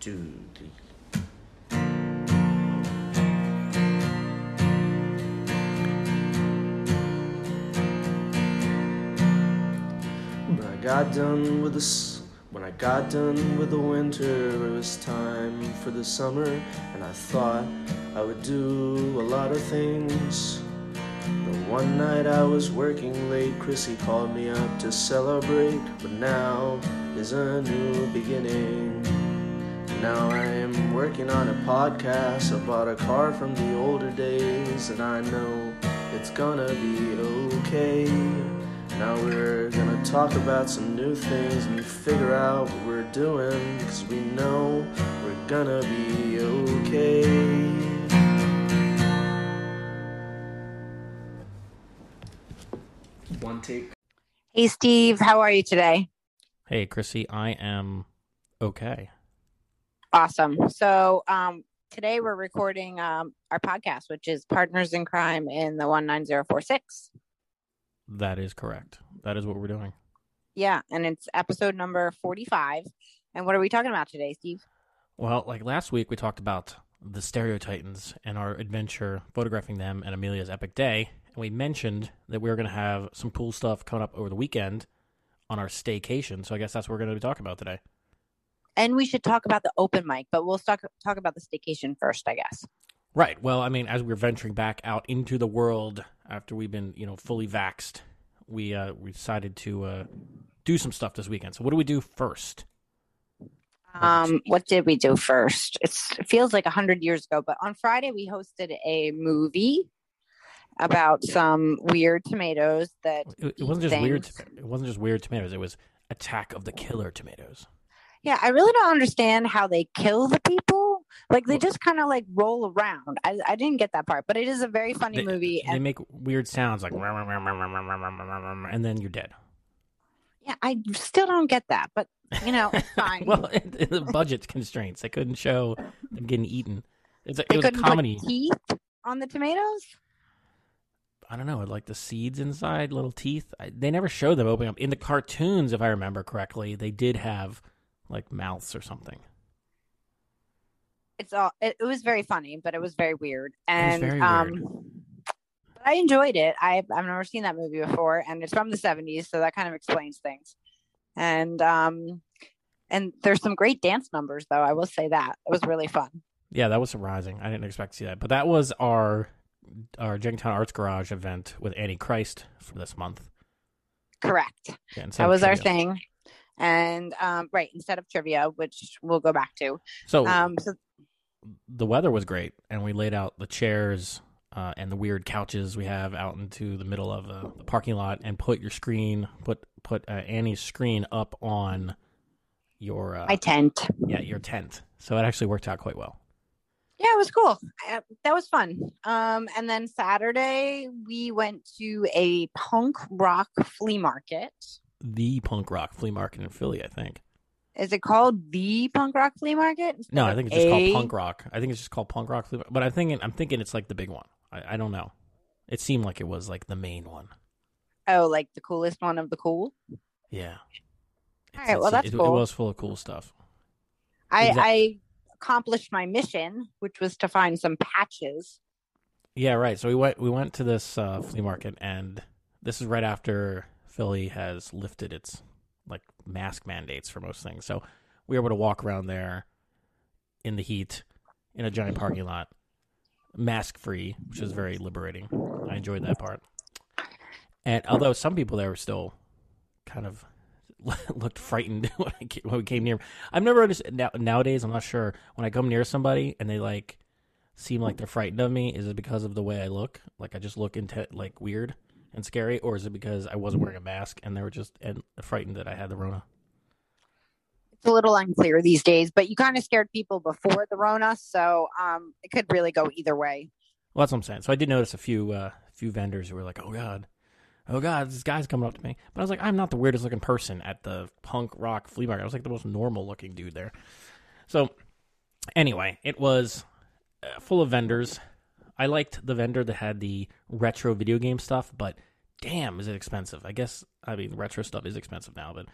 two, three. When I got done with the when I got done with the winter, it was time for the summer, and I thought I would do a lot of things. But one night I was working late, Chrissy called me up to celebrate, but now is a new beginning. Now I am working on a podcast. I bought a car from the older days, and I know it's gonna be okay. Now we're gonna talk about some new things and figure out what we're doing, cause we know we're gonna be okay. One take. Hey, Steve, how are you today? Hey, Chrissy, I am okay. Awesome. So, um, today we're recording um, our podcast, which is Partners in Crime in the 19046. That is correct. That is what we're doing. Yeah, and it's episode number 45. And what are we talking about today, Steve? Well, like last week, we talked about the Stereo Titans and our adventure photographing them and Amelia's epic day. And we mentioned that we were going to have some cool stuff coming up over the weekend on our staycation. So I guess that's what we're going to be talking about today. And we should talk about the open mic, but we'll talk, talk about the staycation first, I guess. Right. Well, I mean, as we're venturing back out into the world after we've been, you know, fully vaxxed, we uh, we decided to uh, do some stuff this weekend. So what do we do first? Um, what did we do first? It's, it feels like a hundred years ago, but on Friday we hosted a movie about some weird tomatoes that It, it wasn't just weird. things. It wasn't just weird tomatoes. It was Attack of the Killer Tomatoes. Yeah, I really don't understand how they kill the people. Like they just kind of like roll around. I, I didn't get that part, but it is a very funny They- movie. They And make weird sounds like, and then you're dead. yeah, I still don't get that, but you know, it's fine. well, the budget constraints. They couldn't show them getting eaten. It's a, it they was a comedy. put teeth on the tomatoes. I don't know, like the seeds inside, little teeth. I, they never showed them opening up in the cartoons, if I remember correctly. They did have like mouths or something. It's all. It, it was very funny, but it was very weird. And very um, weird. but I enjoyed it. I I've never seen that movie before, and it's from the seventies, so that kind of explains things. And um, and there's some great dance numbers, though. I will say that it was really fun. Yeah, that was surprising. I didn't expect to see that, but that was our our Jenkintown Arts Garage event with Annie Christ for this month. Correct. Yeah, that was our thing and um right instead of trivia which we'll go back to. So um so the weather was great, and we laid out the chairs uh, and the weird couches we have out into the middle of uh, the parking lot, and put your screen, put put uh, Annie's screen up on your uh, my tent. Yeah your tent. So it actually worked out quite well. yeah it was cool. I, that was fun. Um and then saturday we went to a punk rock flea market The punk rock flea market in Philly, I think. is it called the punk rock flea market No, I think it's just a- called punk rock. I think it's just called punk rock flea. But I'm thinking I'm thinking it's like the big one. I, I don't know. It seemed like it was like the main one. oh like the coolest one of the cool Yeah. All right, well, that's it, it was full of cool stuff. i Exact- i accomplished my mission which was to find some patches Yeah, right. So we went we went to this uh, flea market, and this is right after Philly has lifted its like mask mandates for most things. So we were able to walk around there in the heat in a giant parking lot, mask free, which was very liberating. I enjoyed that part. And although some people there were still kind of looked frightened when, we came near, I've never understood now, nowadays. I'm not sure when I come near somebody and they like seem like they're frightened of me. Is it because of the way I look? Like I just look into like weird and scary, or is it because I wasn't wearing a mask and they were just and frightened that I had the Rona? it's a little unclear these days but you kind of scared people before the rona so um it could really go either way Well, that's what I'm saying. So I did notice a few uh, few vendors who were like, "Oh God, oh God, this guy's coming up to me." But I was like, "I'm not the weirdest looking person at the punk rock flea market. I was like the most normal looking dude there." So anyway, it was uh, full of vendors. I liked the vendor that had the retro video game stuff, but damn, is it expensive? I guess I mean retro stuff is expensive now, but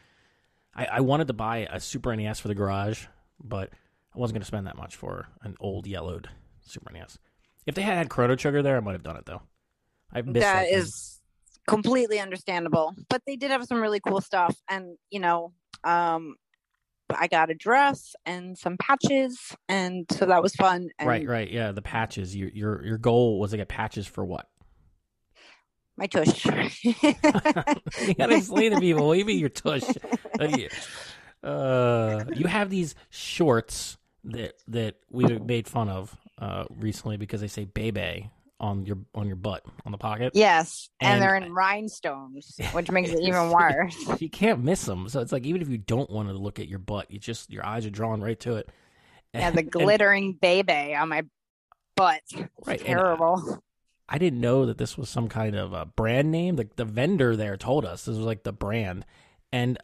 I, I wanted to buy a Super NES for the garage, but I wasn't going to spend that much for an old yellowed Super NES. If they had had Chrono Trigger there, I might have done it though. I missed that that is completely understandable but they did have some really cool stuff and you know um i got a dress and some patches and so that was fun and right, right, yeah. The patches. Your your your goal was to get patches for what? my tush you gotta explain to people. What do you mean your tush? Uh, you have these shorts that that we made fun of uh, recently because they say "baby" on your on your butt on the pocket. yes and, And- they're in rhinestones which makes it even worse You can't miss them. So it's like even if you don't want to look at your butt, you just your eyes are drawn right to it. yeah the And- glittering baby on my butt Right, and, terrible I didn't know that this was some kind of a brand name. The the vendor there told us this was like the brand, and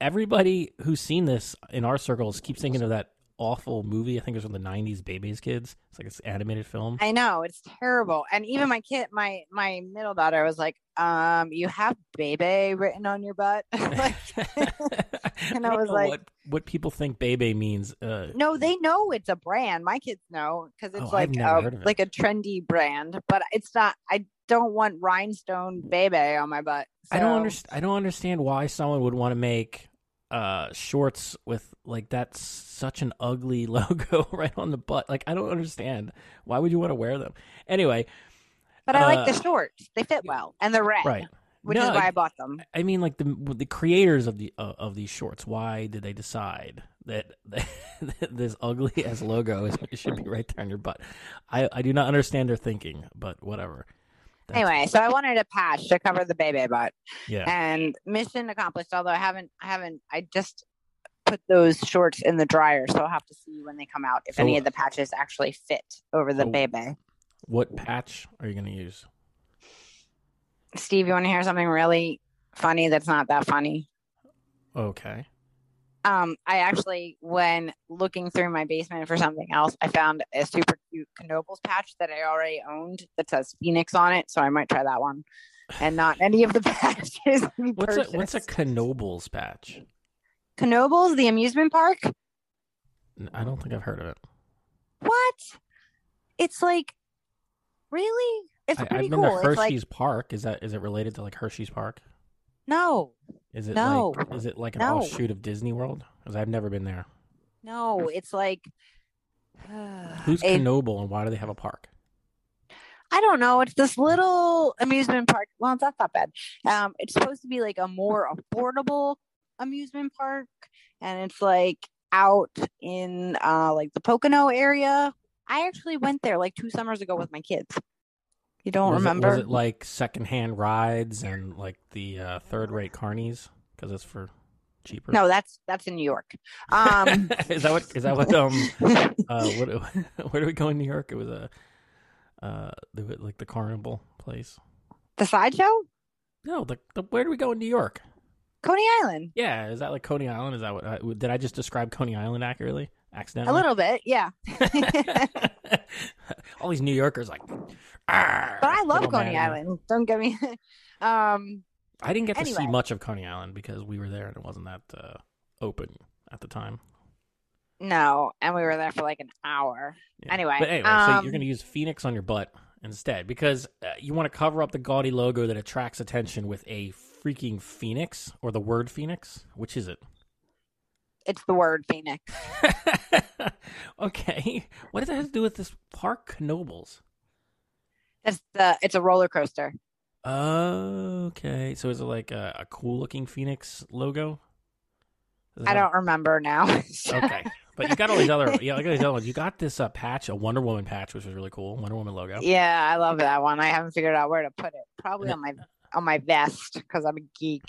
everybody who's seen this in our circles keeps thinking of that awful movie. I think it was from the '90s, Baby's Kids. It's like this animated film. I know it's terrible, and even my kid, my my middle daughter, was like, "Um, you have baby written on your butt." like, and I was like- what, what people think Baby means. Uh, no, they know it's a brand. My kids know because it's Oh, like a, it. like a trendy brand, but it's not. I don't want rhinestone baby on my butt. I don't understand. I don't understand why someone would want to make uh shorts with like that's such an ugly logo right on the butt. Like I don't understand. Why would you want to wear them? Anyway, But I like the uh, shorts; they fit well, and they're red, right. which No, is why I bought them. I mean, like the the creators of the uh, of these shorts. Why did they decide that, that this ugly ass logo is, should be right there on your butt? I I do not understand their thinking, but whatever. That's- Anyway, so I wanted a patch to cover the baby butt. yeah. and mission accomplished although i haven't i haven't i just put those shorts in the dryer so i'll have to see when they come out if So- any of the patches actually fit over the So- baby What patch are you going to use? steve you want to hear something really funny that's not that funny Okay. Um i actually when looking through my basement for something else i found a super cute Knoebels patch that i already owned that says phoenix on it so i might try that one and not any of the patches What's a what's a. Knoebels patch? Knoebels the amusement park I don't think I've heard of it. What? It's like really? It's I, pretty I've been cool. Hershey's like Park. Is that is it related to like Hershey's Park? No, Is it No. like is it like an No. offshoot of Disney World? Because I've never been there. no. It's like Who's it- Knoebel and why do they have a park? I don't know. It's this little amusement park. Well, that's not bad. Um, it's supposed to be like a more affordable amusement park, and it's like out in uh like the Pocono area. I actually went there like two summers ago with my kids. You don't was remember? It, was it like secondhand rides and like the uh, third rate carnies? Because it's for cheaper. no, that's that's in New York. Um, is that what is that what um uh what where do we go in New York? It was a uh the, like the carnival place. the sideshow, No, the, the where do we go in New York? Coney Island. Yeah, is that like Coney Island? Is that what I, did I just describe Coney Island accurately? Accidentally? A little bit, yeah. All these New Yorkers like, But I love Coney Island. Island. Don't get me. um, I didn't get to see much of Coney Island because we were there and it wasn't that uh, open at the time. no, and we were there for like an hour. Yeah. Anyway, but anyway, so um, you're going to use Phoenix on your butt instead because uh, you want to cover up the gaudy logo that attracts attention with a freaking phoenix or the word phoenix. Which is it? It's the word Phoenix. okay, what does that have to do with this park Knoebels? It's the it's a roller coaster. Okay, so is it like a, a cool looking phoenix logo? I don't remember now. Okay, but you got all these other yeah, like these other ones. You got this uh, patch, a Wonder Woman patch, which was really cool. Wonder Woman logo. yeah, I love that one. I haven't figured out where to put it. Probably on my on my vest because I'm a geek.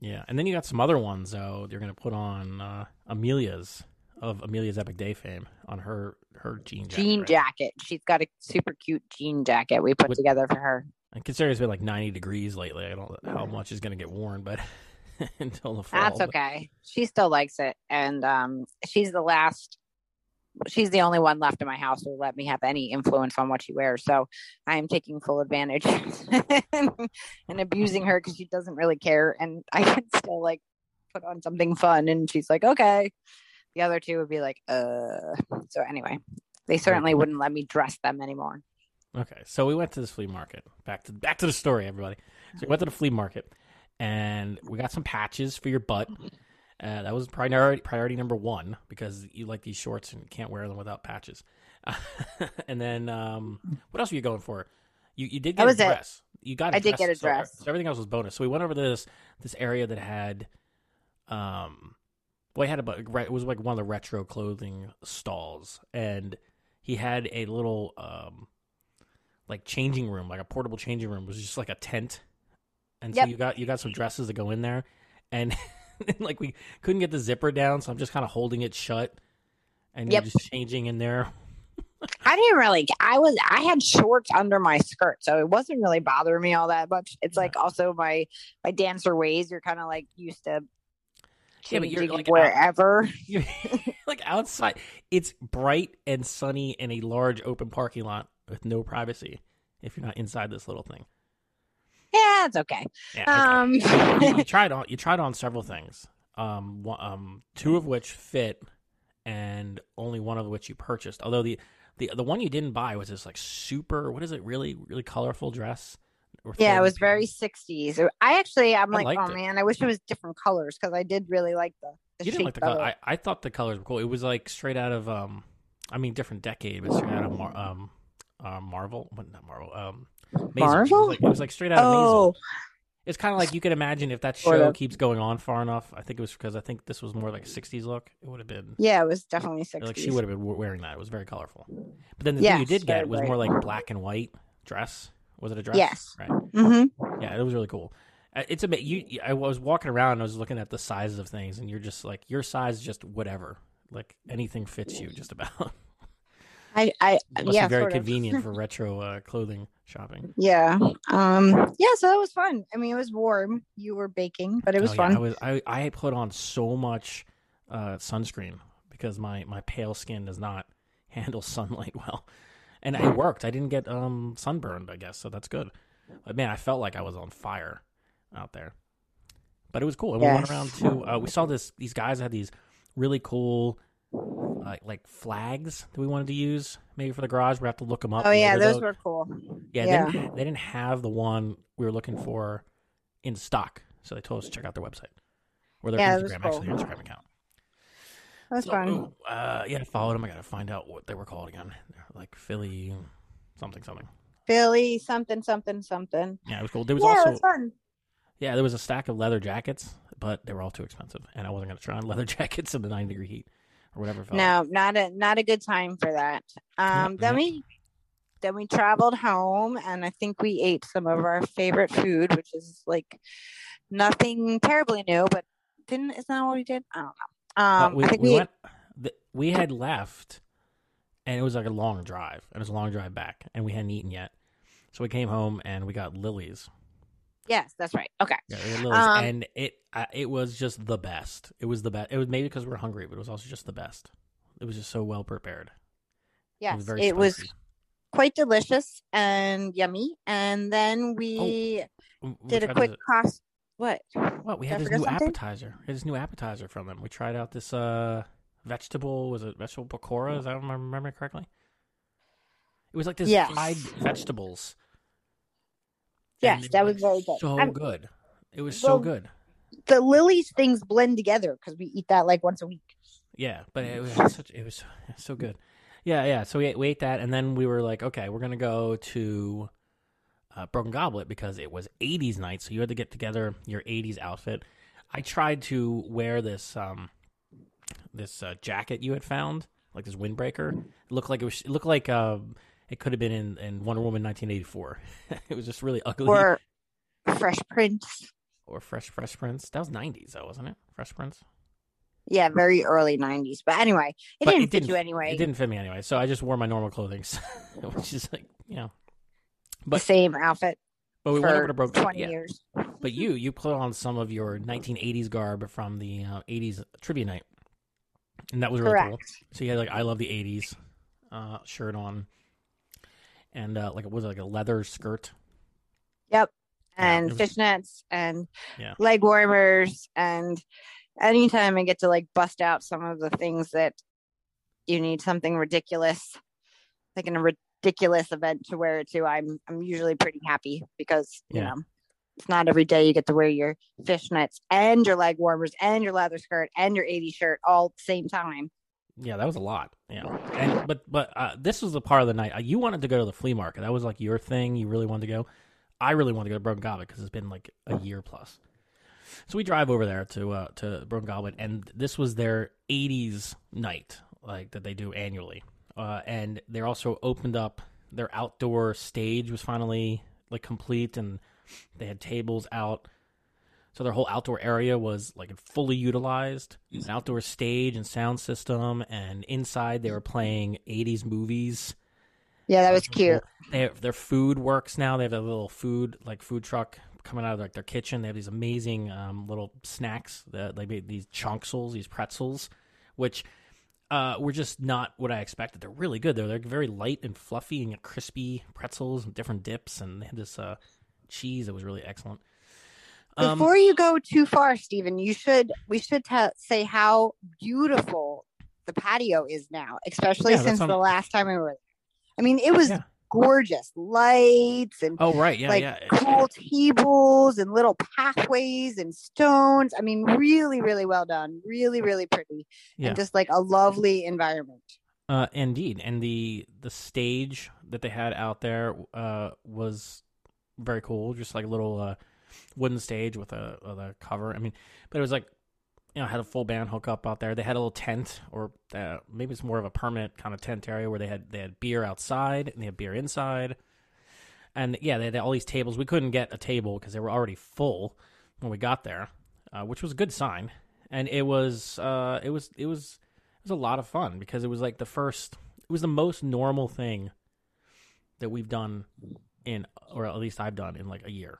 Yeah, and then you got some other ones though. You're gonna put on uh, Amelia's of Amelia's Epic Day fame on her her jean jacket. Jean right? jacket. She's got a super cute jean jacket we put With- together for her. And considering it's been like 90 degrees lately, I don't know how much is gonna get worn, but until the fall. That's but- okay. She still likes it, and um, she's the last. She's the only one left in my house who let me have any influence on what she wears. So I am taking full advantage and abusing her because she doesn't really care, and I can still like put on something fun, and she's like, okay. The other two would be like, uh. So anyway, they certainly wouldn't let me dress them anymore. Okay, so we went to this flea market. Back to back to the story, everybody. So we went to the flea market, and we got some patches for your butt. Uh, that was priority priority number one because you like these shorts and can't wear them without patches. and then um, what else were you going for? You you did get a it. dress. You got. A I did get a so- dress. So, everything else was bonus. So we went over this this area that had, um, well, he had a bu- it was like one of the retro clothing stalls, and he had a little um, like changing room, like a portable changing room. It was just like a tent, and so you got you got some dresses to go in there, and like we couldn't get the zipper down, so I'm just kind of holding it shut, and Yep. you're just changing in there. I didn't really. I was. I had shorts under my skirt, so it wasn't really bothering me all that much. It's like also my my dancer ways. You're kind of like used to Yeah, but you're, like, wherever. You're like outside. It's bright and sunny in a large open parking lot with no privacy. If you're not inside this little thing, It's okay. yeah. okay. Um, you, you tried on you tried on several things. Um, one, um, two of which fit, and only one of which you purchased. Although the the the one you didn't buy was this like super. What is it? Really really colorful dress. yeah, it was very 60s. I actually, I'm I like, oh it. man, I wish it was different colors because I did really like the. the You didn't like the color. I, I thought the colors were cool. It was like straight out of um, I mean different decade, but straight out of Mar- um, uh, Marvel. What not Marvel? Um, Maisel. It was Marvel? like, it was like straight out of Oh, Maisel. It's kind of like you could imagine if that show of. keeps going on far enough. I think it was because I think this was more like a '60s look. It would have been yeah, it was definitely 60s. like she would have been wearing that. It was very colorful. But then the thing you did get was more like black and white dress. Was it a dress? Yes. Right. Mm-hmm. Yeah, it was really cool. Uh, It's a you. I was walking around. and I was looking at the sizes of things, and you're just like your size, is just whatever. Like anything fits you, just about. I, I, must yeah, be very convenient for retro uh, clothing shopping. Yeah. Um. Yeah. So that was fun. I mean, it was warm. You were baking, but it was Oh, yeah, fun. I was. I I put on so much uh, sunscreen because my my pale skin does not handle sunlight well, and it worked. I didn't get um sunburned. I guess so. That's good. But man, I felt like I was on fire out there. But it was cool. And we went around to. Uh, we saw this. These guys had these really cool. Uh, like flags that we wanted to use maybe for the garage. We have to look them up. oh yeah, those though. were cool. Yeah, Yeah. They, didn't, they didn't have the one we were looking for in stock, so they told us to check out their website or their Yeah, Instagram, cool. actually, their Instagram account. That was So, fun. ooh, uh, yeah, I followed them. I got to find out what they were called again. They're like Philly something something. Philly, something, something, something. Yeah, it was cool. There was yeah, also it was fun. yeah, there was a stack of leather jackets, but they were all too expensive, and I wasn't going to try on leather jackets in the nine degree heat or whatever. felt. No, not a not a good time for that. Um. Yep, then yep. we then we traveled home, and I think we ate some of our favorite food, which is like nothing terribly new, but didn't is that what we did? I don't know. But Um, we, I think we we, went. The, we had left, and it was like a long drive, and it was a long drive back, and we hadn't eaten yet. So we came home and we got Lily's. Yes, that's right. Okay. Yeah, we had Lily's, Um, and it uh, it was just the best. It was the best. It was maybe because we are hungry, but it was also just the best. It was just so well prepared. It Yes, was very it was quite delicious and yummy. And then we we did a quick cross. What? What we Did had this new something? appetizer. We had this new appetizer from them. We tried out this uh vegetable. Was it vegetable pakora? Is that I remember correctly? It was like this Yes. fried vegetables. Yes, that was very good. So I'm- good. It was so good. The Lily's things blend together because we eat that like once a week. Yeah, but it was such. It was so good. Yeah, yeah. So we ate, we ate that, and then we were like, okay, we're gonna go to uh, Broken Goblet because it was '80s night, so you had to get together your '80s outfit. I tried to wear this um this uh, jacket you had found, like this windbreaker. It looked like it was. It looked like um it could have been in, in Wonder Woman 1984. it was just really ugly. Or Fresh Prince. or Fresh Fresh Prince. That was '90s, though, wasn't it? Fresh Prince. Yeah, very early '90s. But anyway, it But didn't it fit didn't- you anyway. It didn't fit me anyway, so I just wore my normal clothing, which is like you know. the But same outfit but we went over to Broke. 20 yeah. years. But you you put on some of your 1980s garb from the uh, 80s trivia night, and that was really Correct. cool. So you had like I love the 80s uh, shirt on, and uh, like it was like a leather skirt. Yep. And it was- fishnets and Yeah. leg warmers and anytime I get to like bust out some of the things that you need something ridiculous, like in a ridiculous event to wear it to, I'm I'm usually pretty happy because you Yeah. know it's not every day you get to wear your fishnets and your leg warmers and your leather skirt and your 80 shirt all at the same time. Yeah, that was a lot. Yeah, and but but uh, this was the part of the night uh, you wanted to go to the flea market. That was like your thing. You really wanted to go. I really wanted to go to Broken Goblet because it's been like a year plus. So we drive over there to uh, to Broken Goblet, and this was their '80s night, like that they do annually. Uh, and they also opened up their outdoor stage was finally like complete, and they had tables out. So their whole outdoor area was like fully utilized, an outdoor stage and sound system, and inside they were playing '80s movies. Yeah, that was cute. They have, their food works now. They have a little food like food truck coming out of like their kitchen. They have these amazing um, little snacks that like they- these chunksels, these pretzels, which uh, were just not what I expected. They're really good. They're they're very light and fluffy and crispy pretzels and different dips, and they had this uh, cheese that was really excellent. Um, Before you go too far, Stephen, you should we should ta say how beautiful the patio is now, especially Yeah, since the last time we were there. I mean, it was Yeah. gorgeous. Lights and oh right, yeah, like yeah. cool tables and little pathways and stones. I mean, really, really well done. Really, really pretty. Yeah. And just like a lovely environment. Uh, indeed, and the the stage that they had out there uh, was very cool. Just like a little uh, wooden stage with a with a cover. I mean, but it was like you know had a full band hookup out there. They had a little tent, or uh, maybe it's more of a permanent kind of tent area where they had they had beer outside and they had beer inside. And yeah, they had all these tables. We couldn't get a table because they were already full when we got there, uh, which was a good sign. And it was uh, it was it was it was a lot of fun because it was like the first it was the most normal thing that we've done in or at least I've done in like a year.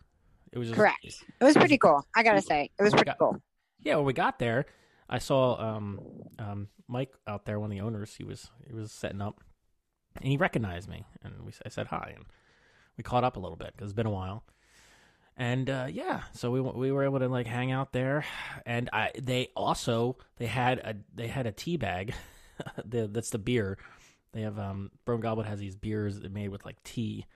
It was just, Correct. It was pretty cool. I gotta say, it was pretty Got- cool. Yeah, when we got there, I saw um um Mike out there, one of the owners. He was he was setting up, and he recognized me, and we I said hi, and we caught up a little bit because it's been a while. And uh, yeah, so we we were able to like hang out there, and I they also they had a they had a tea bag, the, that's the beer. They have um Broken Goblet has these beers made with like tea,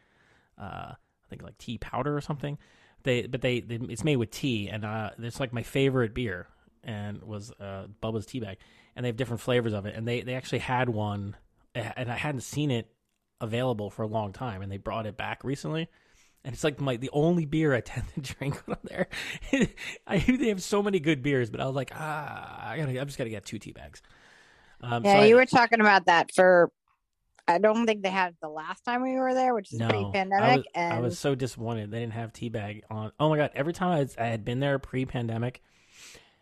uh I think like tea powder or something. They but they, they it's made with tea, and uh it's like my favorite beer, and was uh Bubba's tea bag, and they have different flavors of it, and they they actually had one, and I hadn't seen it available for a long time, and they brought it back recently and it's like my the only beer I tend to drink when I'm there. I they have so many good beers, but I was like, ah, I gotta, I'm just gonna get two tea bags. Um, Yeah, so I- you were talking about that for. I don't think they had the last time we were there, which is no, pre-pandemic, I was, and I was so disappointed they didn't have teabag on. Oh my god! Every time I, was, I had been there pre-pandemic,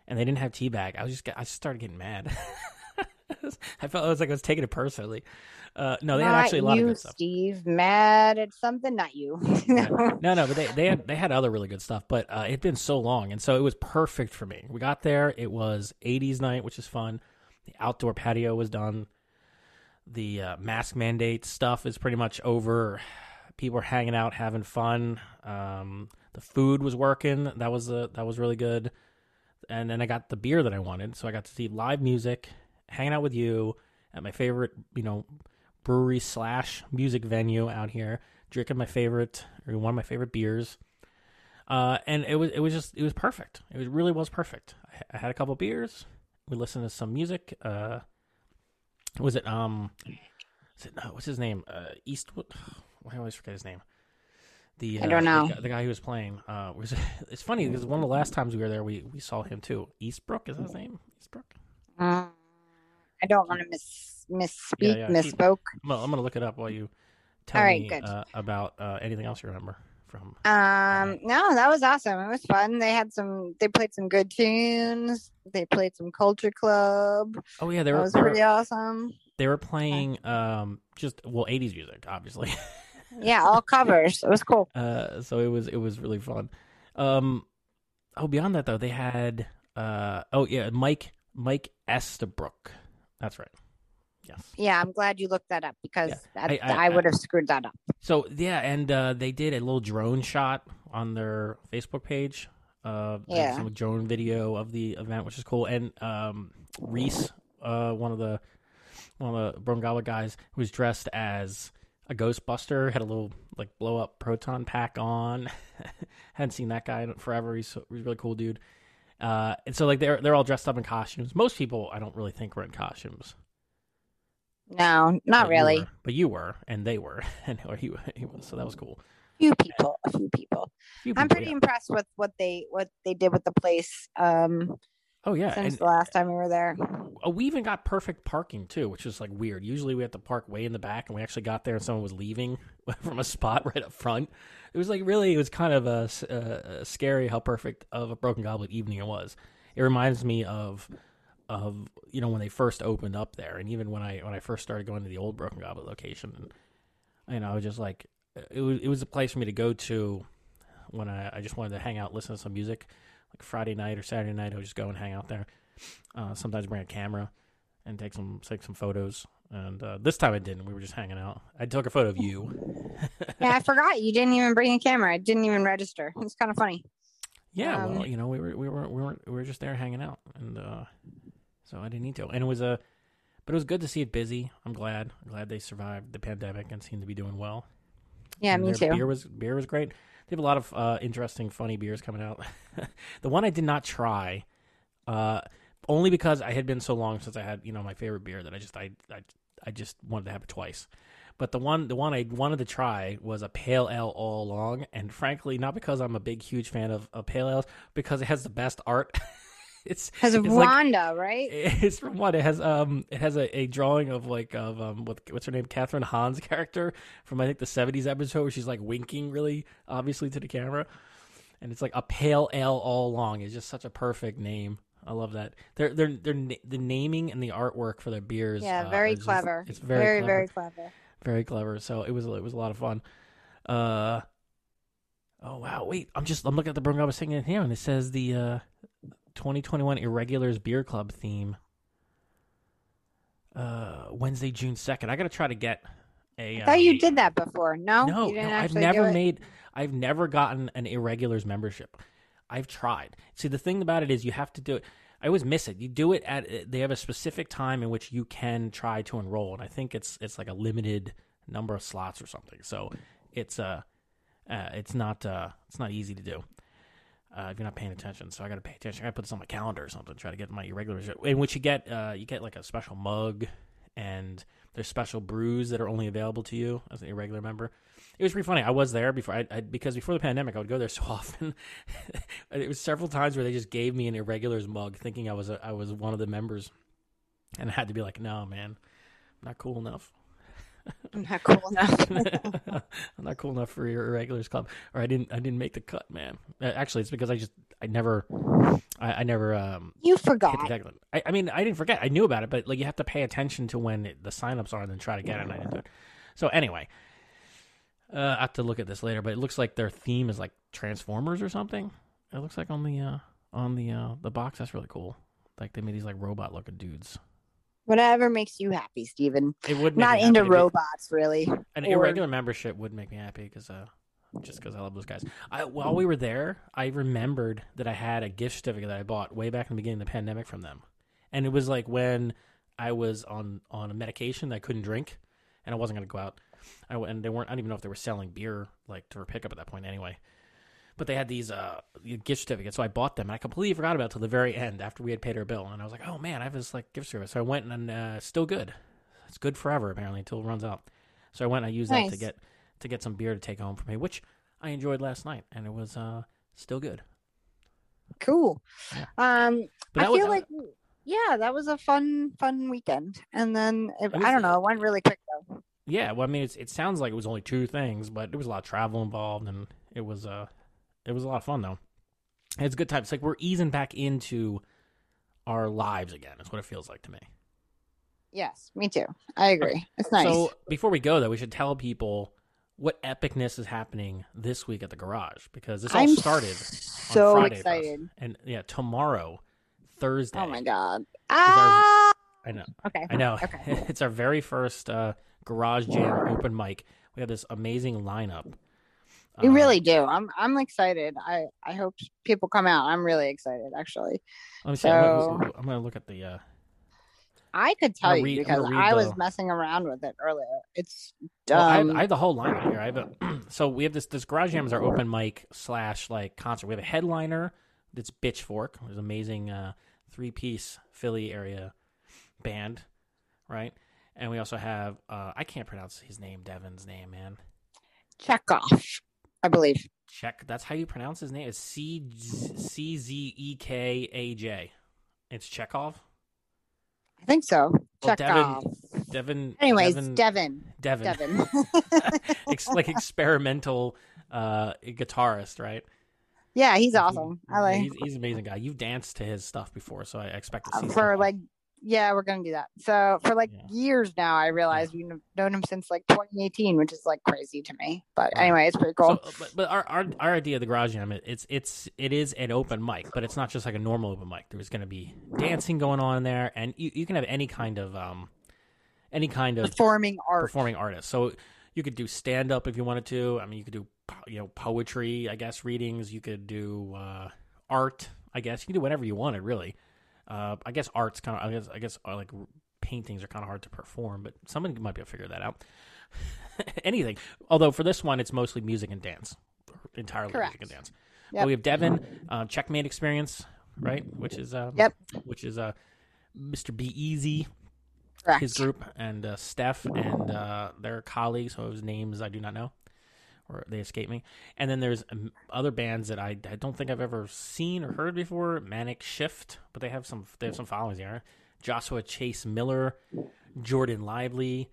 and they didn't have teabag, I was just, I just started getting mad. I felt I was like I was taking it personally. Uh, no, they had not actually a lot you, of good stuff. Steve, mad at something, not you. Yeah. No, no, but they they had they had other really good stuff. But uh, it'd been so long, and so it was perfect for me. We got there. It was '80s night, which is fun. The outdoor patio was done. The uh, mask mandate stuff is pretty much over. People are hanging out, having fun. Um, the food was working. That was uh, that was really good. And then I got the beer that I wanted, so I got to see live music, hanging out with you at my favorite, you know, brewery slash music venue out here drinking my favorite or one of my favorite beers. Uh, and it was it was just it was perfect. It was, really was perfect. I, I had a couple beers. We listened to some music. Uh, was it um, is it, uh, what's his name? Uh, Eastwood. Why I always forget his name. The I uh, don't know. the, guy- the guy who was playing. Uh, was it's funny because one of the last times we were there, we we saw him too. Eastbrook is his name? Eastbrook. Mm, I don't want to miss misspeak, Yeah, yeah, misspoke. I'm gonna, I'm gonna look it up while you tell All right, me good. Uh, about uh, anything else you remember from. Um, no, that was awesome. It was fun. They had some. They played some good tunes. They played some Culture Club. Oh yeah, they That were was they were- pretty awesome. They were playing um just well 80s music, obviously. Yeah, all covers. It was cool. uh so it was it was really fun. Um oh beyond that though, they had uh oh yeah, Mike Mike Estabrook. That's right. Yes. Yeah, I'm glad you looked that up because Yeah. that, I- I- I, would have screwed that up. So yeah, and uh they did a little drone shot on their Facebook page Uh, Yeah. Some drone video of the event, which is cool. And um, Reese, uh, one of the one of the Goblet guys, was dressed as a Ghostbuster, had a little like blow up proton pack on. Hadn't seen that guy in forever. He's, he's a really cool dude. Uh, and so like they're they're all dressed up in costumes. Most people I don't really think were in costumes. No, not But you really. were. but you were, and they were, and or he, he was. So that was cool. few people, a few people. Few I'm pretty yeah. impressed with what they what they did with the place um Oh yeah, since and the last time we were there. uh, we even got perfect parking too, which is like weird. Usually we have to park way in the back, and we actually got there and someone was leaving from a spot right up front. It was like really, it was kind of a, s- uh, uh, scary how perfect of a Broken Goblet evening it was. It reminds me of of you know when they first opened up there, and even when I when I first started going to the old Broken Goblet location, and you know, I was just like it was it was a place for me to go to when I, I just wanted to hang out, listen to some music, like Friday night or Saturday night. I would just go and hang out there. Uh, sometimes bring a camera and take some take some photos. And uh, this time I didn't. We were just hanging out. I took a photo of you. Yeah, I forgot you didn't even bring a camera. I didn't even register. It's kind of funny. Yeah, Um, well, you know, we were we were we were we were just there hanging out, and uh, so I didn't need to. And it was a, but it was good to see it busy. I'm glad. I'm glad they survived the pandemic and seem to be doing well. Yeah, And me too. Beer was beer was great. They have a lot of uh, interesting, funny beers coming out. the one I did not try, uh, only because I had been so long since I had you know my favorite beer that I just I I, I just wanted to have it twice. But the one the one I wanted to try was a pale ale all along, and frankly, not because I'm a big huge fan of, of pale ales, because it has the best art. it's Has it's like- Wanda, right? it's from what it has. Um, it has a, a drawing of like of um, what, what's her name, Kathryn Hahn's character from I think the '70s episode where she's like winking really obviously to the camera, and it's like a pale ale all along. It's just such a perfect name. I love that. They're they're they're the naming and the artwork for their beers. Yeah, uh, very is just- clever. it's very very, clever. very clever. very clever. So it was it was a lot of fun. Uh, oh wow! Wait, I'm just I'm looking at the program I was singing here, and it says the uh, 2021 Irregulars Beer Club theme. Uh, Wednesday, June 2nd. I got to try to get a. I thought you um, did that before. No, No, you didn't no, I've never made. I've never gotten an Irregulars membership. I've tried. See, the thing about it is, you have to do it. I always miss it. You do it at. They have a specific time in which you can try to enroll, and I think it's it's like a limited number of slots or something. So it's uh, uh it's not uh, it's not easy to do. Uh, if you're not paying attention, so I got to pay attention. I got to put this on my calendar or something. Try to get my irregulars, in which you get uh, you get like a special mug, and there's special brews that are only available to you as an irregular member. It was pretty funny. I was there before, I, I because before the pandemic, I would go there so often. it was several times where they just gave me an irregulars mug, thinking I was a, I was one of the members, and I had to be like, "No, man, I'm not cool enough. I'm not cool enough. I'm not cool enough for your irregulars club, or I didn't I didn't make the cut, man. Actually, it's because I just I never I, I never um you forgot. I, I mean, I didn't forget. I knew about it, but like you have to pay attention to when it, the signups are and then try to get it. And I didn't do it. So anyway, uh, I have to look at this later. But it looks like their theme is like Transformers or something. It looks like on the uh, on the uh, the box. That's really cool. Like they made these like robot looking dudes. Whatever makes you happy, Steven. It would make Not me into happy to be- robots, really. An or- irregular membership would make me happy because uh, just because I love those guys. I, while we were there, I remembered that I had a gift certificate that I bought way back in the beginning of the pandemic from them, and it was like when I was on on a medication that I couldn't drink, and I wasn't going to go out. I, w- and they weren't. I don't even know if they were selling beer like to pick up at that point anyway. But they had these uh gift certificates, so I bought them, and I completely forgot about it till the very end after we had paid our bill, and I was like, "Oh man, I have this like gift certificate." So I went and uh, still good. It's good forever apparently until it runs out. So I went and I used that to get to get some beer to take home for me, which I enjoyed last night, and it was uh still good. Cool. Yeah. Um, But I that was, feel like yeah, that was a fun, fun weekend. And then it, was- I don't know, it went really quick though. yeah. Well, I mean, it's, it sounds like it was only two things, but there was a lot of travel involved, and it was uh it was a lot of fun though. It's a good time. It's like we're easing back into our lives again. Is what it feels like to me. Yes, me too. I agree. It's nice. So before we go, though, we should tell people what epicness is happening this week at the garage because this all I'm started so on Friday excited. and yeah, tomorrow, Thursday. Oh my god. our- Ah. I know. Okay. I know. Okay. it's our very first uh, Garage Jam open mic. We have this amazing lineup We Uh, really do. I'm I'm excited. I I hope people come out. I'm really excited actually. Let me see. I'm, So- gonna, I'm gonna look at the. Uh, I could tell you read- I'm because I was the- messing around with it earlier. It's well, I, have, um, I have the whole lineup here. I have a, so we have this. This garage jam is our open mic slash like concert. We have a headliner. That's Bitchfork. There's an amazing uh, three piece Philly area band, right? And we also have uh, I can't pronounce his name, Devin's name, man. Chekhov, I believe. Check. That's how you pronounce his name. It's C C Z E K A J. It's Chekhov. I think so. Well, Chekhov. Devin. Anyways, Devin. Devin. Devin. Devin. Like experimental uh, guitarist, right? yeah, he's He- awesome. I like He's, he's an amazing guy. You've danced to his stuff before, so I expect to see for like yeah we're gonna do that so for like Yeah. years now i realized we've known him since like 2018 which is like crazy to me but anyway it's pretty cool So, but, but our, our our idea of the garage jam it- it's it's it is an open mic, but it's not just like a normal open mic. There's going to be dancing going on in there, and you, you can have any kind of um any kind of performing art performing artist. So you could do stand up if you wanted to. I mean, you could do you know poetry, I guess, readings. You could do uh, art. I guess you can do whatever you wanted, really. Uh, I guess art's kind of. I guess I guess uh, like paintings are kind of hard to perform, but someone might be able to figure that out. Anything. Although for this one, it's mostly music and dance, entirely Correct. music and dance. Yep. But we have Devin, uh, Checkmate Experience, right? Which is um, Yep. which is uh, Mr. Be Easy correct his group and uh, Steph and uh, their colleagues whose names I do not know or they escape me. And then there's um, other bands that I, I don't think I've ever seen or heard before. Manic Shift, but they have some they have some followings here. Joshua Chase Miller, Jordan Lively.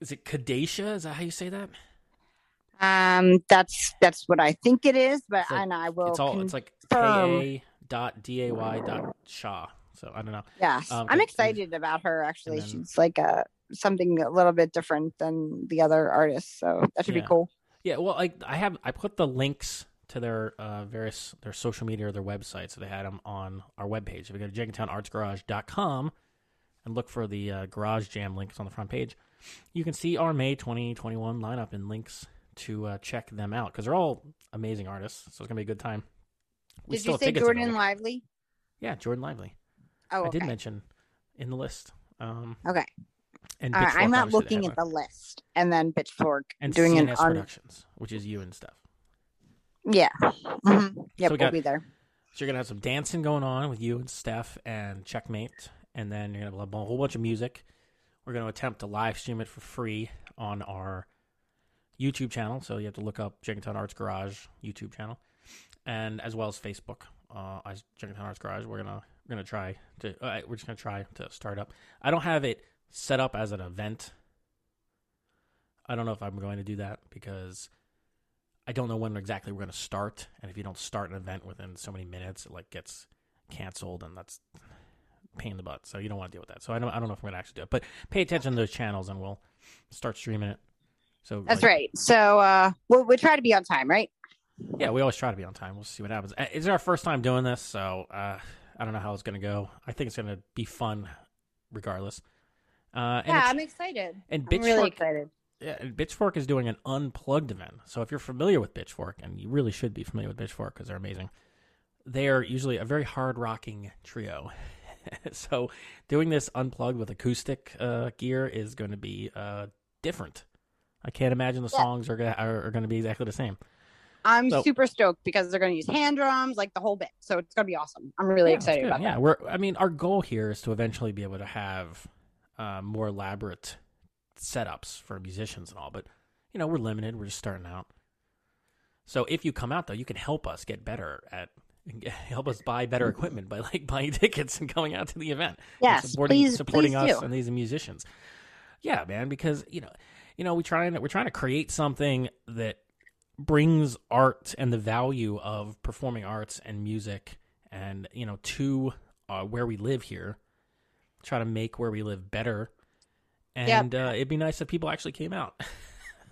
Is it Kadacia? Is that how you say that? um that's that's what i think it is but like- and i will it's all it's like. K A dot D A Y dot Shaw. So I don't know. Yeah, um, i'm excited about her actually then- she's like uh something a little bit different than the other artists so that should Yeah. be cool Yeah, well, I I have I put the links to their uh, various their social media or their websites. So they had them on our webpage. If you go to jenkintownartsgarage.com and look for the uh, Garage Jam links on the front page, you can see our May 2021 lineup and links to uh, check them out because they're all amazing artists. So it's gonna be a good time. We did still you have say tickets jordan available. lively Yeah, Jordan Lively. oh I did mention in the list. Um, okay and right, i'm not looking at the list and then Bitchfork and doing an CNS un- Productions, which is you and stuff. yeah mm-hmm. yep we we'll got- be there So you're gonna have some dancing going on with you and Steph and Checkmate, and then you're gonna have a whole bunch of music. We're gonna attempt to live stream it for free on our YouTube channel. So you have to look up Jenkintown Arts Garage YouTube channel, and as well as Facebook uh, as Jenkintown Arts Garage. We're gonna we're gonna try to uh, we're just gonna try to start up. I don't have it set up as an event. I don't know if I'm going to do that because I don't know when exactly we're going to start, and if you don't start an event within so many minutes, it like gets canceled, and that's pain in the butt. So you don't want to deal with that. So I don't, I don't know if I'm going to actually do it, but pay attention to those channels, and we'll start streaming it. So that's like, right so uh we'll, we'll try to be on time right Yeah, we always try to be on time. We'll see what happens. Uh, It's our first time doing this, so uh, I don't know how it's going to go. I think it's going to be fun, regardless. Uh, and yeah i'm excited and i'm Bitchfork, really excited yeah, Bitchfork is doing an unplugged event. So if you're familiar with Bitchfork, and you really should be familiar with Bitchfork because they're amazing, they are usually a very hard rocking trio. so doing this unplugged with acoustic uh, gear is going to be uh, different. I can't imagine the Yeah. songs are gonna are, are going to be exactly the same. I'm So- super stoked because they're going to use hand drums, like the whole bit. So it's going to be awesome. I'm really Yeah, excited about yeah, that. we're. I mean, our goal here is to eventually be able to have uh, more elaborate setups for musicians and all. But you know, we're limited. We're just starting out. So if you come out though, you can help us get better at help us buy better equipment by like buying tickets and coming out to the event. Yes, supporting please, supporting please us do. and these musicians. Yeah, man, because you know, you know, we trying we're trying to create something that brings art and the value of performing arts and music and you know to uh, where we live here. Try to make where we live better, and uh, it'd be nice if people actually came out.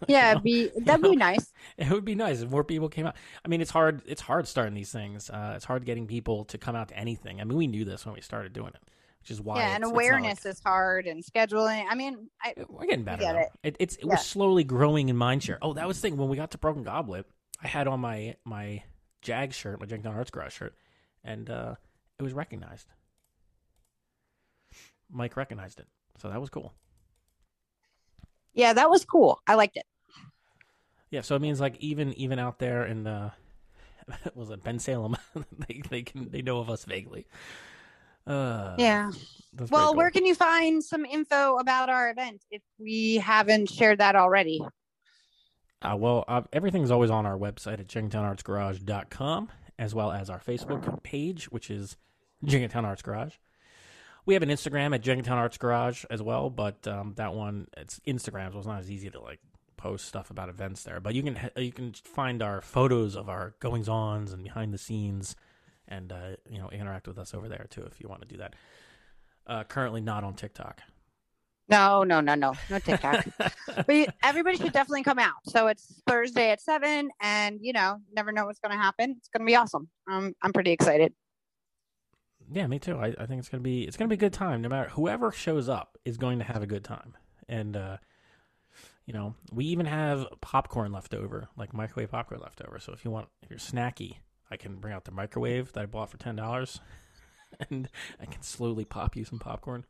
Yeah, know? it'd be that'd be nice. It would be nice if more people came out. I mean, it's hard. It's hard starting these things. Uh, it's hard getting people to come out to anything. I mean, we knew this when we started doing it. which is why. yeah, and awareness like- is hard and scheduling. I mean, I We're getting better. get it. It, it's it Yeah. was slowly growing in mind share. Oh, that was the thing when we got to Broken Goblet. I had on my my Jag shirt, my Jenkintown Arts Garage shirt, and uh, it was recognized. Mike recognized it, so that was cool. yeah, that was cool. I liked it. Yeah, so it means like even even out there in the was it Bensalem, they they can they know of us vaguely. Uh, Yeah. Well, pretty where can you find some info about our event if we haven't shared that already? Uh, well, uh, everything's always on our website at jenkintownartsgarage.com, as well as our Facebook page, which is Jenkintown Arts Garage. We have an Instagram at Jenkintown Arts Garage as well, but um, that one it's Instagram, so it's not as easy to like post stuff about events there. But you can you can find our photos of our goings ons and behind the scenes, and uh, you know interact with us over there too if you want to do that. Uh, currently not on TikTok. No, no, no, no, no TikTok. but everybody should definitely come out. So it's Thursday at seven, and you know, never know what's going to happen. It's going to be awesome. Um, I'm pretty excited. Yeah, me too. I, I think it's gonna be it's gonna be a good time. No matter whoever shows up is going to have a good time, and uh, you know we even have popcorn left over, like microwave popcorn left over. So if you want, if you're snacky, I can bring out the microwave that I bought for ten dollars, and I can slowly pop you some popcorn.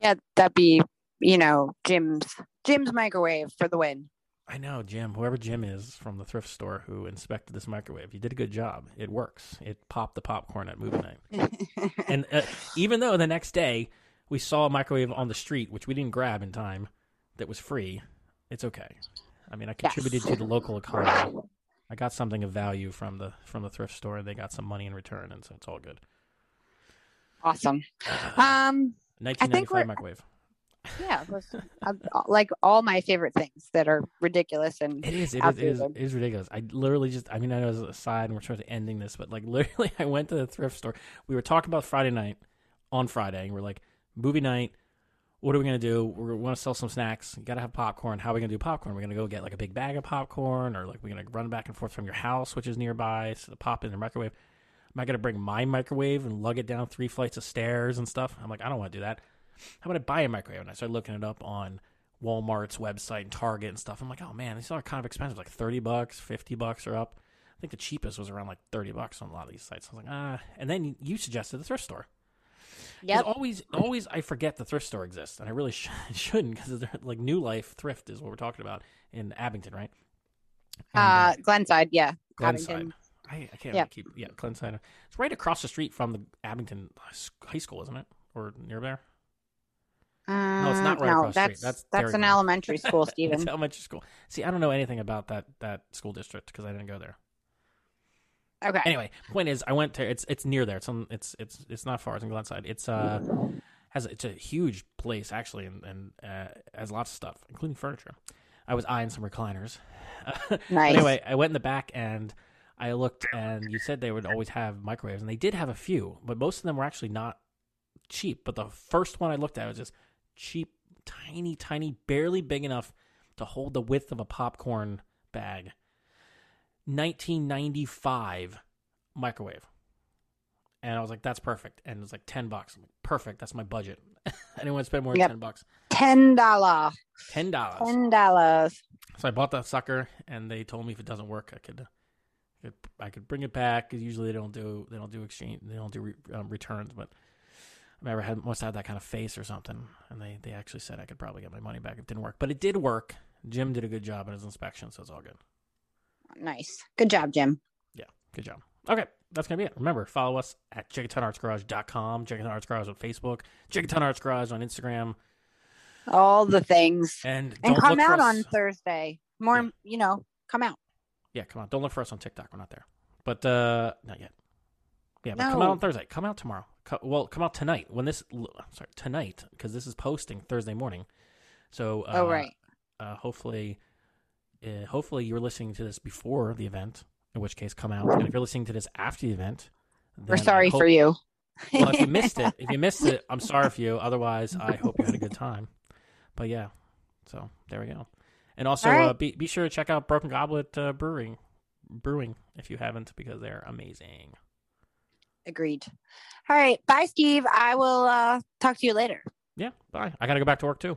Yeah, that'd be, you know, Jim's Jim's microwave for the win. I know Jim, whoever Jim is from the thrift store who inspected this microwave, you did a good job. It works. It popped the popcorn at movie night. And uh, even though the next day we saw a microwave on the street, which we didn't grab in time, that was free, it's okay. I mean, I contributed to the local economy. I got something of value from the from the thrift store. and They got some money in return, and so it's all good. awesome. Um, 1995 we're- microwave. Yeah, like all my favorite things that are ridiculous and it is it is, it is, it is ridiculous. I literally just. I mean, I know it's a side, and we're sort of ending this, but like literally, I went to the thrift store. We were talking about Friday night on Friday, and we're like, movie night. What are we gonna do? we're want to sell some snacks. You gotta have popcorn. How are we gonna do popcorn? We're gonna go get like a big bag of popcorn, or like we're gonna run back and forth from your house, which is nearby, so to pop in the microwave. Am I gonna bring my microwave and lug it down three flights of stairs and stuff? I'm like, I don't want to do that. How about I buy a microwave? And I started looking it up on Walmart's website and Target and stuff. I'm like, oh man, these are kind of expensive, like thirty bucks, fifty bucks or up. I think the cheapest was around like thirty bucks on a lot of these sites. I was like, ah. And then you suggested the thrift store. yep. Always, always, I forget the thrift store exists, and I really sh- shouldn't because like New Life Thrift is what we're talking about in Abington, right? And, Uh, Glenside, yeah, Glenside. Abington. I, I can't Yep. keep yeah Glenside. It's right across the street from the Abington High School, isn't it? Or near there? Uh, it's not right no, across the street. that's That's that's an Queen. elementary school, it's Stephen. elementary school. See, I don't know anything about that that school district because I didn't go there. okay. Anyway, point is, I went to it's it's near there. It's on it's it's it's not far. It's in Glenside. It's uh has it's a huge place actually, and and uh, has lots of stuff, including furniture. I was eyeing some recliners. Nice. Anyway, I went in the back and I looked, and you said they would always have microwaves, and they did have a few, but most of them were actually not cheap. But the first one I looked at was just cheap, tiny, tiny, barely big enough to hold the width of a popcorn bag. 1995 microwave. And I was like, that's perfect. And it was like 10 bucks. I'm like, perfect. That's my budget. I didn't want to spend more than Yep. 10 bucks. Ten dollar. $10. Ten dollars. So I bought that sucker, and they told me if it doesn't work, I could, I could, bring it back. usually they don't do, they don't do exchange, they don't do re, um, returns. But remember I had must have that kind of face or something, and they, they actually said I could probably get my money back it didn't work. But it did work. Jim did a good job in his inspection, so it's all good. Nice. Good job, Jim. Yeah, good job. Okay, that's gonna be it. Remember, follow us at JenkintownArtsGarage.com, Jenkintown Arts Garage on Facebook, Jenkintown Arts Garage on Instagram, All the things. and And come out on Thursday. More, Yeah. you know, come out. Yeah, come on. Don't look for us on TikTok. We're not there. But uh not yet. Yeah, but come out on Thursday. Come out tomorrow. Well, come out tonight. When this I'm sorry, tonight because this is posting Thursday morning. So uh, oh right. uh hopefully uh, hopefully you're listening to this before the event, in which case come out. And if you're listening to this after the event, We're sorry hope- for you. well, if you missed it, if you missed it, I'm sorry for you. Otherwise, I hope you had a good time. But yeah, so there we go. And also, All right. uh, be be sure to check out Broken Goblet uh, Brewing, Brewing if you haven't, because they're amazing. Agreed. All right. Bye, Steve. I will uh, talk to you later. Yeah. Bye. I got to go back to work too.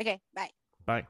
Okay. Bye. Bye.